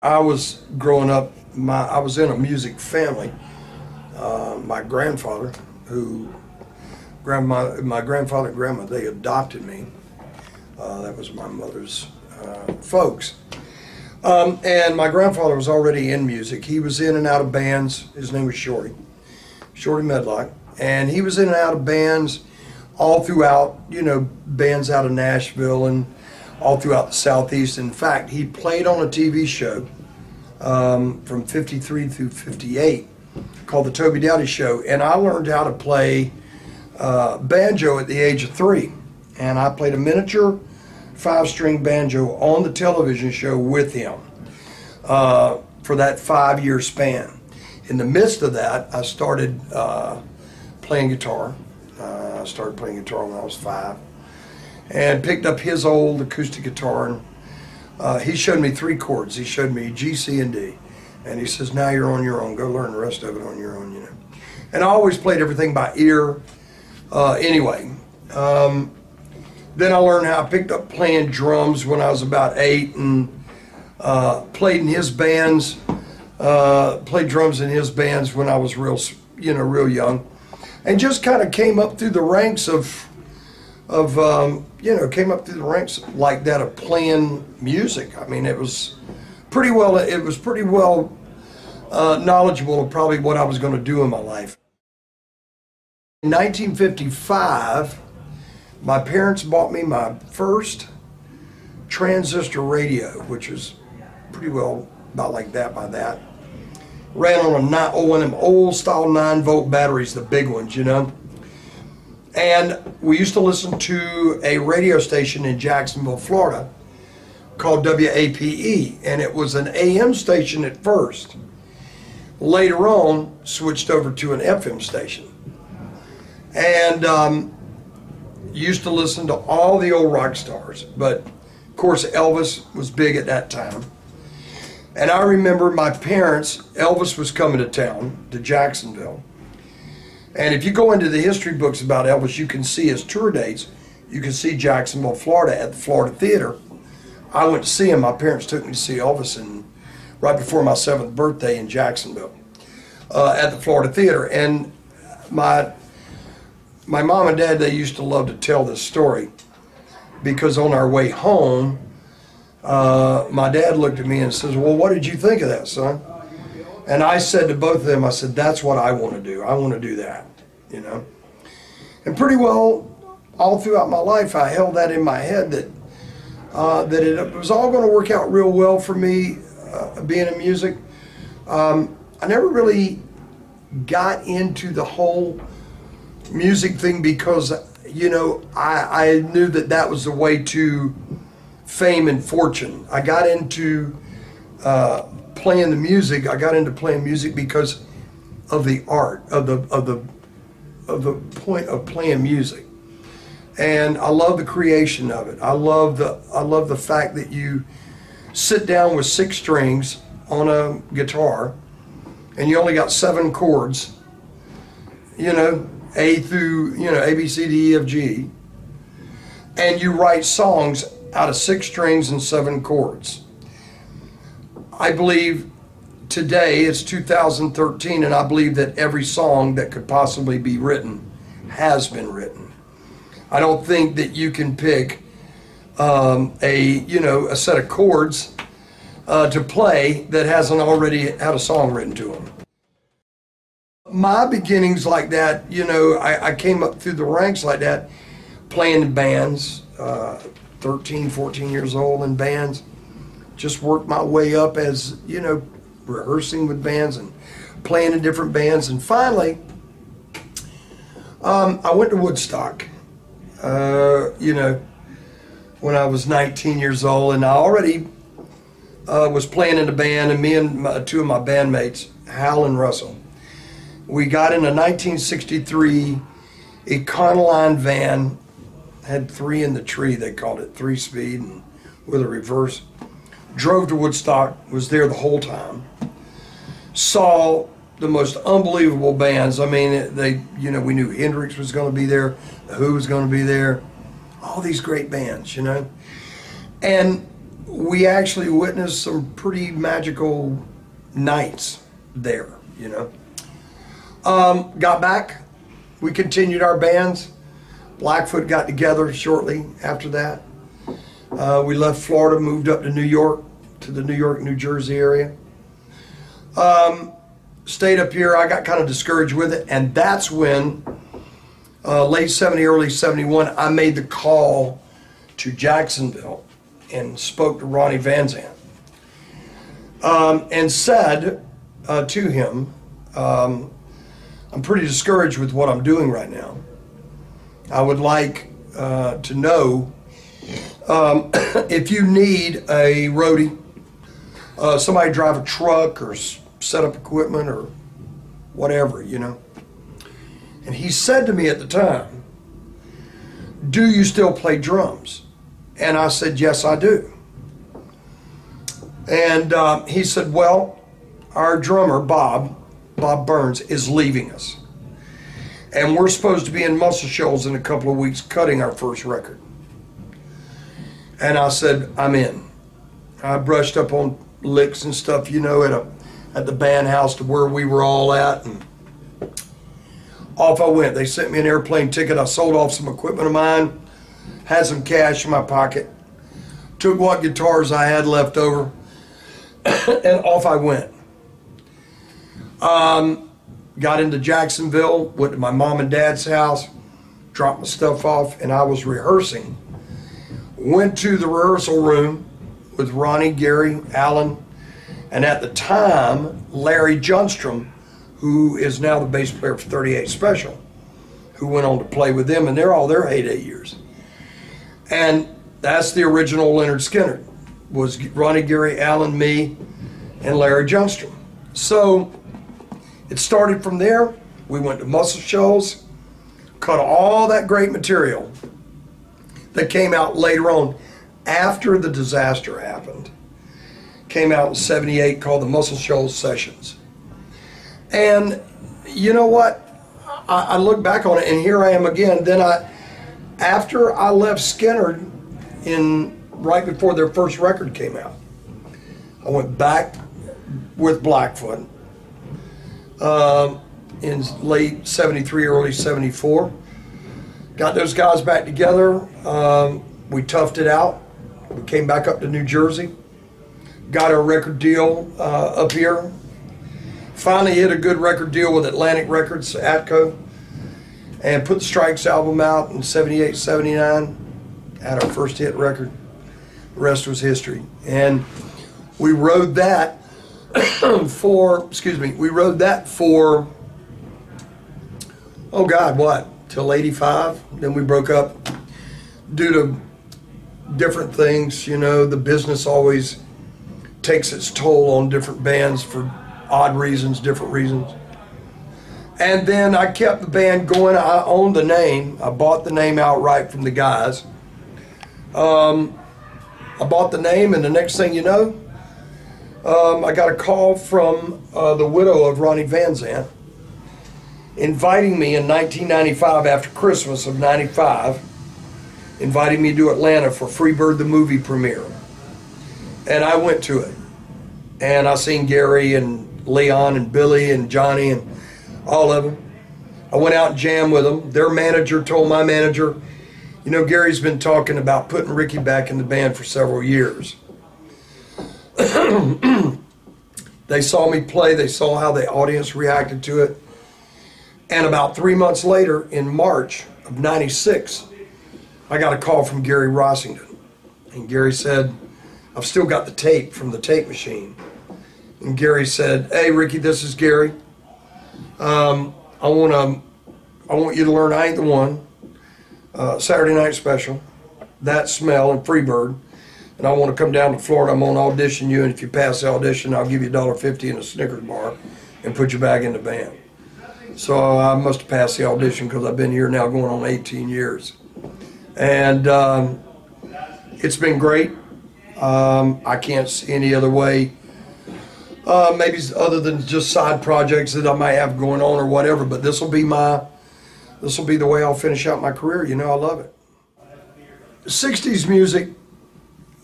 I was growing up, my I was in a music family. Uh, my grandfather, who grandma, my grandfather and grandma, they adopted me. Uh, that was my mother's uh, folks. Um, and my grandfather was already in music. He was in and out of bands. His name was Shorty, Shorty Medlocke. And he was in and out of bands all throughout, you know, bands out of Nashville and all throughout the Southeast. In fact, he played on a TV show um, from 53 through 58 called The Toby Dowdy Show. And I learned how to play uh, banjo at the age of three. And I played a miniature five string banjo on the television show with him uh, for that five year span. In the midst of that, I started uh, playing guitar. Uh, I started playing guitar when I was five and picked up his old acoustic guitar and uh, he showed me three chords. He showed me G, C, and D. And he says, now you're on your own. Go learn the rest of it on your own, you know. And I always played everything by ear uh, anyway. Um, then I learned how I picked up playing drums when I was about eight and uh, played in his bands, uh, played drums in his bands when I was real, you know, real young. And just kind of came up through the ranks of of um, you know came up through the ranks like that of playing music. I mean, it was pretty well it was pretty well uh, knowledgeable of probably what I was going to do in my life. In 1955, my parents bought me my first transistor radio, which was pretty well about like that by that. Ran on a nine, oh, one of them old style nine volt batteries, the big ones, you know. And we used to listen to a radio station in Jacksonville, Florida called WAPE, and it was an AM station at first. Later on, switched over to an FM station. And um, used to listen to all the old rock stars, but of course, Elvis was big at that time. And I remember my parents, Elvis was coming to town, to Jacksonville and if you go into the history books about Elvis, you can see his tour dates. You can see Jacksonville, Florida at the Florida Theater. I went to see him. My parents took me to see Elvis in, right before my seventh birthday in Jacksonville uh, at the Florida Theater. And my, my mom and dad, they used to love to tell this story because on our way home, uh, my dad looked at me and says, Well, what did you think of that, son? And I said to both of them, I said, that's what I want to do. I want to do that, you know. And pretty well, all throughout my life, I held that in my head that uh, that it was all going to work out real well for me, uh, being in music. Um, I never really got into the whole music thing because, you know, I, I knew that that was the way to fame and fortune. I got into uh, playing the music. I got into playing music because of the art of the of the of the point of playing music. And I love the creation of it. I love the I love the fact that you sit down with six strings on a guitar and you only got seven chords. You know, A through, you know, A B C D E F G. And you write songs out of six strings and seven chords. I believe today it's 2013, and I believe that every song that could possibly be written has been written. I don't think that you can pick um, a you know a set of chords uh, to play that hasn't already had a song written to them. My beginnings like that, you know, I, I came up through the ranks like that, playing in bands, uh, 13, 14 years old in bands just worked my way up as, you know, rehearsing with bands and playing in different bands. And finally, um, I went to Woodstock, uh, you know, when I was 19 years old. And I already uh, was playing in a band, and me and my, two of my bandmates, Hal and Russell, we got in a 1963 Econoline van, had three in the tree, they called it three speed, and with a reverse drove to Woodstock, was there the whole time, saw the most unbelievable bands. I mean, they, you know, we knew Hendrix was going to be there, The Who was going to be there, all these great bands, you know. And we actually witnessed some pretty magical nights there, you know. Um, got back, we continued our bands. Blackfoot got together shortly after that. Uh, we left Florida, moved up to New York, to the New York, New Jersey area. Um, stayed up here. I got kind of discouraged with it, and that's when, uh, late 70, early 71, I made the call to Jacksonville and spoke to Ronnie Van Zant um, and said uh, to him, um, I'm pretty discouraged with what I'm doing right now. I would like uh, to know um, if you need a roadie, uh, somebody drive a truck or set up equipment or whatever, you know. And he said to me at the time, Do you still play drums? And I said, Yes, I do. And uh, he said, Well, our drummer, Bob, Bob Burns, is leaving us. And we're supposed to be in Muscle Shoals in a couple of weeks cutting our first record. And I said, I'm in. I brushed up on licks and stuff, you know, at a at the band house to where we were all at and off I went. They sent me an airplane ticket. I sold off some equipment of mine, had some cash in my pocket, took what guitars I had left over, and off I went. Um, got into Jacksonville, went to my mom and dad's house, dropped my stuff off, and I was rehearsing. Went to the rehearsal room with Ronnie, Gary, Allen, and at the time, Larry Junstrom, who is now the bass player for 38 Special, who went on to play with them, and they're all their heyday years. And that's the original Lynyrd Skynyrd, was Ronnie, Gary, Allen, me, and Larry Junstrom. So it started from there. We went to Muscle Shoals, cut all that great material that came out later on after the disaster happened. Came out in 78 called the Muscle Shoals Sessions. And you know what? I, I look back on it and here I am again. Then I, after I left Skynyrd in right before their first record came out, I went back with Blackfoot um, in late 73, early 74. Got those guys back together. Um, we toughed it out. We came back up to New Jersey. Got a record deal uh, up here. Finally hit a good record deal with Atlantic Records, Atco, and put the Strikes album out in 78, 79. Had our first hit record. The rest was history. And we rode that for, excuse me, we rode that for, oh God, what, till 85? Then we broke up due to different things. You know, the business always takes its toll on different bands for odd reasons, different reasons. And then I kept the band going. I owned the name. I bought the name outright from the guys. Um, I bought the name, and the next thing you know, um, I got a call from uh, the widow of Ronnie Van Zant inviting me in 1995 after Christmas of 95, inviting me to Atlanta for Freebird the movie premiere. And I went to it. And I seen Gary and Leon and Billy and Johnny and all of them. I went out and jammed with them. Their manager told my manager, you know, Gary's been talking about putting Rickey back in the band for several years. they saw me play, they saw how the audience reacted to it. And about three months later, in March of 96, I got a call from Gary Rossington. And Gary said, I've still got the tape from the tape machine. And Gary said, Hey, Rickey, this is Gary. Um, I want to, I want you to learn I Ain't the One, uh, Saturday Night Special, That Smell, and Freebird. And I want to come down to Florida. I'm to audition you, and if you pass the audition, I'll give you a dollar fifty and a Snickers bar, and put you back in the band. So I must have passed the audition because I've been here now going on 18 years, and um, it's been great. Um, I can't see any other way. Uh, maybe other than just side projects that I might have going on or whatever. But this will be my, this will be the way I'll finish out my career. You know, I love it. 60s music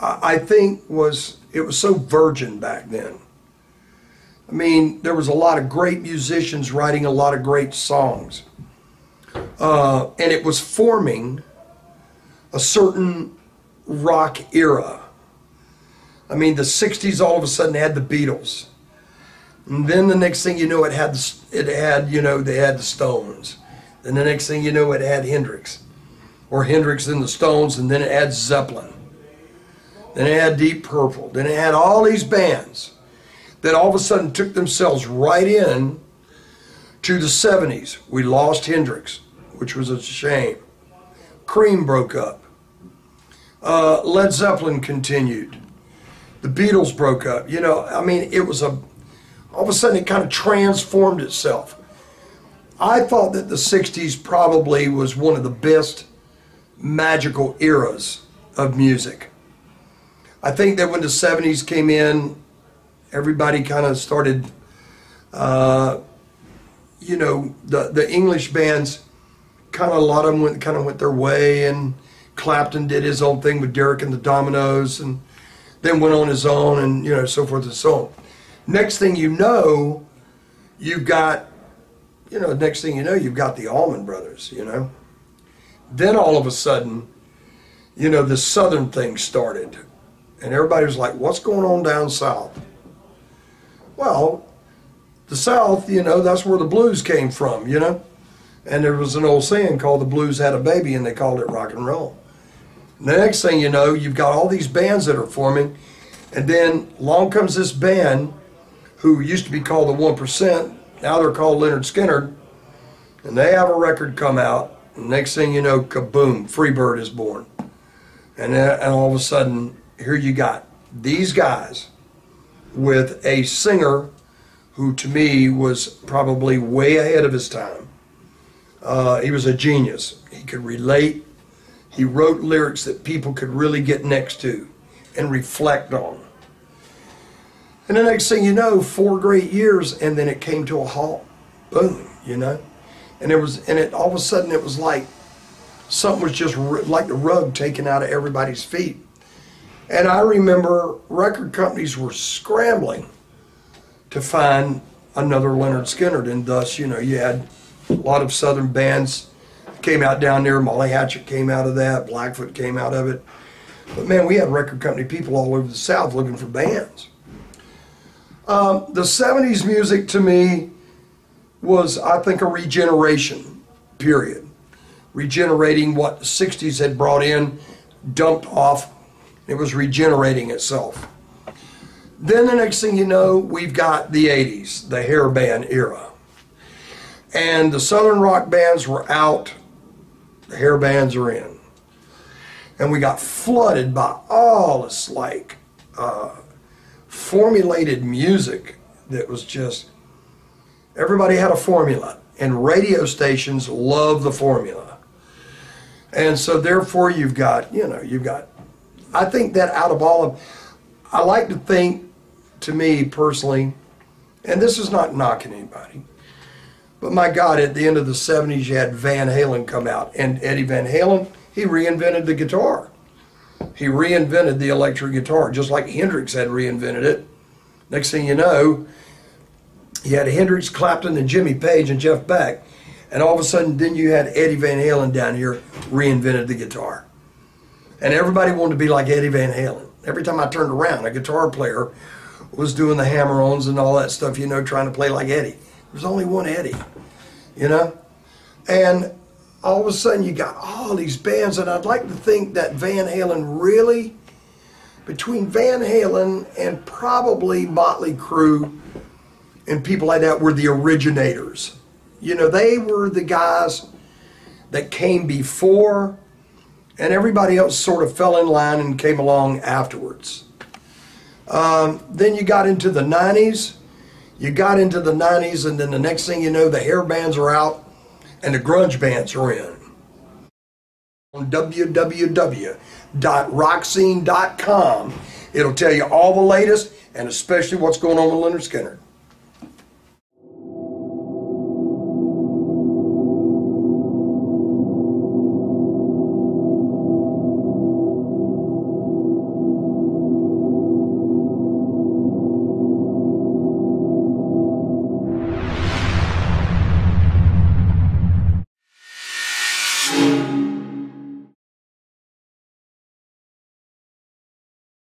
I, I think was it was so virgin back then. I mean, there was a lot of great musicians writing a lot of great songs. Uh, and it was forming a certain rock era. I mean, the 60s all of a sudden had the Beatles. And then the next thing you know, it had, it had, you know, they had the Stones. And the next thing you know, it had Hendrix. Or Hendrix and the Stones, and then it had Zeppelin. Then it had Deep Purple. Then it had all these bands that all of a sudden took themselves right in to the 70s. We lost Hendrix, which was a shame. Cream broke up. Uh, Led Zeppelin continued. The Beatles broke up. You know, I mean, it was a, all of a sudden it kind of transformed itself. I thought that the 60s probably was one of the best magical eras of music. I think that when the 70s came in, everybody kind of started, uh, you know, the, the English bands, kind of a lot of them went, kind of went their way, and Clapton did his own thing with Derek and the Dominos, and then went on his own, and, you know, so forth and so on. Next thing you know, you've got, you know, next thing you know, you've got the Allman Brothers, you know. Then all of a sudden, you know, the Southern thing started. And everybody was like, what's going on down south? Well, the South, you know, that's where the blues came from, you know. And there was an old saying called the blues had a baby and they called it rock and roll. The next thing you know, you've got all these bands that are forming. And then along comes this band who used to be called the 1%. Now they're called Lynyrd Skynyrd. And they have a record come out. Next thing you know, kaboom, Freebird is born. And, and all of a sudden, here you got these guys with a singer who to me was probably way ahead of his time. Uh, he was a genius. He could relate. He wrote lyrics that people could really get next to and reflect on. And the next thing you know, four great years, and then it came to a halt. Boom, you know? And it was, and it all of a sudden it was like something was just like the rug taken out of everybody's feet. And I remember record companies were scrambling to find another Lynyrd Skynyrd, and thus, you know, you had a lot of Southern bands came out down there. Molly Hatchet came out of that. Blackfoot came out of it. But man, we had record company people all over the South looking for bands. Um, the 70s music to me was, I think, a regeneration period. Regenerating what the 60s had brought in, dumped off, it was regenerating itself. Then the next thing you know, we've got the 80s, the hair band era. And the Southern rock bands were out, the hair bands are in. And we got flooded by all this like uh, formulated music that was just, everybody had a formula. And radio stations love the formula. And so therefore you've got, you know, you've got I think that out of all of, I like to think, to me personally, and this is not knocking anybody, but my God, at the end of the 70s, you had Van Halen come out, and Eddie Van Halen, he reinvented the guitar. He reinvented the electric guitar, just like Hendrix had reinvented it. Next thing you know, you had Hendrix, Clapton, and Jimmy Page and Jeff Beck, and all of a sudden, then you had Eddie Van Halen down here reinvented the guitar. And everybody wanted to be like Eddie Van Halen. Every time I turned around, a guitar player was doing the hammer-ons and all that stuff, you know, trying to play like Eddie. There's only one Eddie, you know? And all of a sudden you got all these bands, and I'd like to think that Van Halen really, between Van Halen and probably Motley Crue and people like that, were the originators. You know, they were the guys that came before and everybody else sort of fell in line and came along afterwards. Um, then you got into the 90s. You got into the 90s, and then the next thing you know, the hair bands are out and the grunge bands are in. On www.rockscene.com, it'll tell you all the latest and especially what's going on with Lynyrd Skynyrd.